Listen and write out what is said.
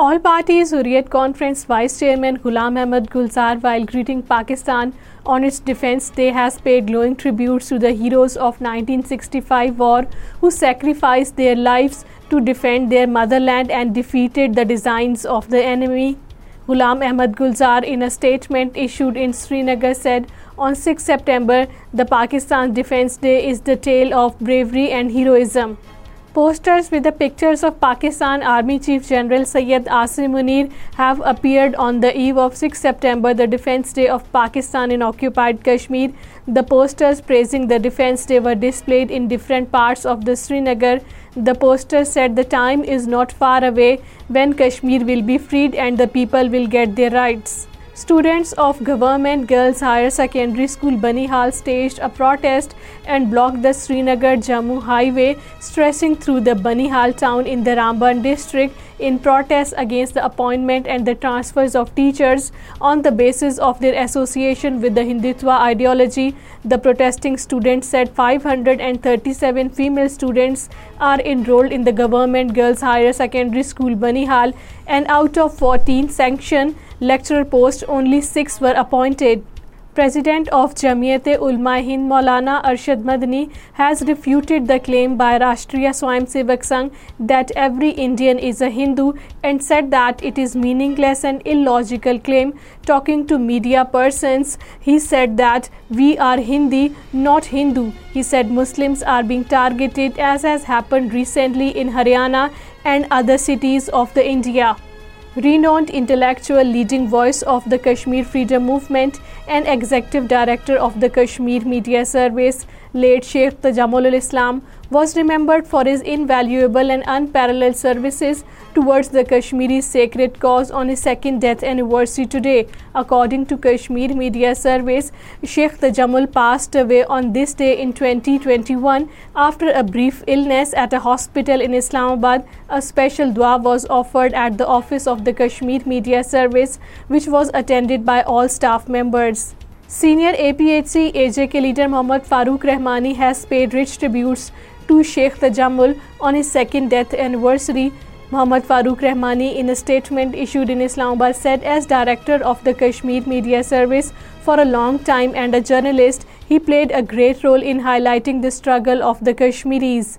All-Parties Hurriyat Conference Vice Chairman Ghulam Ahmed Gulzar, while greeting Pakistan on its Defense Day, has paid glowing tributes to the heroes of 1965 war who sacrificed their lives to defend their motherland and defeated the designs of the enemy. Ghulam Ahmed Gulzar, in a statement issued in Srinagar, said, "On 6 September, the Pakistan Defense Day is the tale of bravery and heroism. Posters with the pictures of Pakistan Army Chief General Syed Asim Munir have appeared on the eve of 6 September, the Defense Day of Pakistan in occupied Kashmir. The posters praising the Defense Day were displayed in different parts of the Srinagar. The poster said the time is not far away when Kashmir will be freed and the people will get their rights. Students of Government Girls Higher Secondary School Banihal staged a protest and blocked the Srinagar-Jammu highway, stretching through the Banihal town in the Ramban district in protest against the appointment and the transfers of teachers on the basis of their association with the Hindutva ideology. The protesting students said 537 female students are enrolled in the Government Girls Higher Secondary School Banihal, and out of 14 sanctioned Lecturer posts only 6 were appointed. President of Jamiat-e-Ulama Hind Maulana Arshad Madani has refuted the claim by Rashtriya Swayamsevak Sangh that every Indian is a Hindu and said that it is meaningless and illogical claim. Talking to media persons, he said that we are Hindi, not Hindu. He said Muslims are being targeted as has happened recently in Haryana and other cities of India. Renowned intellectual leading voice of the Kashmir freedom movement and executive director of the Kashmir media service late Sheikh Tajamul ul Islam was remembered for his invaluable services towards the Kashmiri sacred cause on secondary today according to Kashmir media service شیخرس at a hospital in Islamabad office of the Kashmir media service which was attended by all staff members senior A P H C A J K leader Farooq Rehmani has paid rich to Sheikh Tajamul on his second death anniversary Muhammad Farooq Rehmani in statement issued in Islamabad said as director of the Kashmir media service for a long time and a journalist he played a great role in highlighting the struggle of the Kashmiris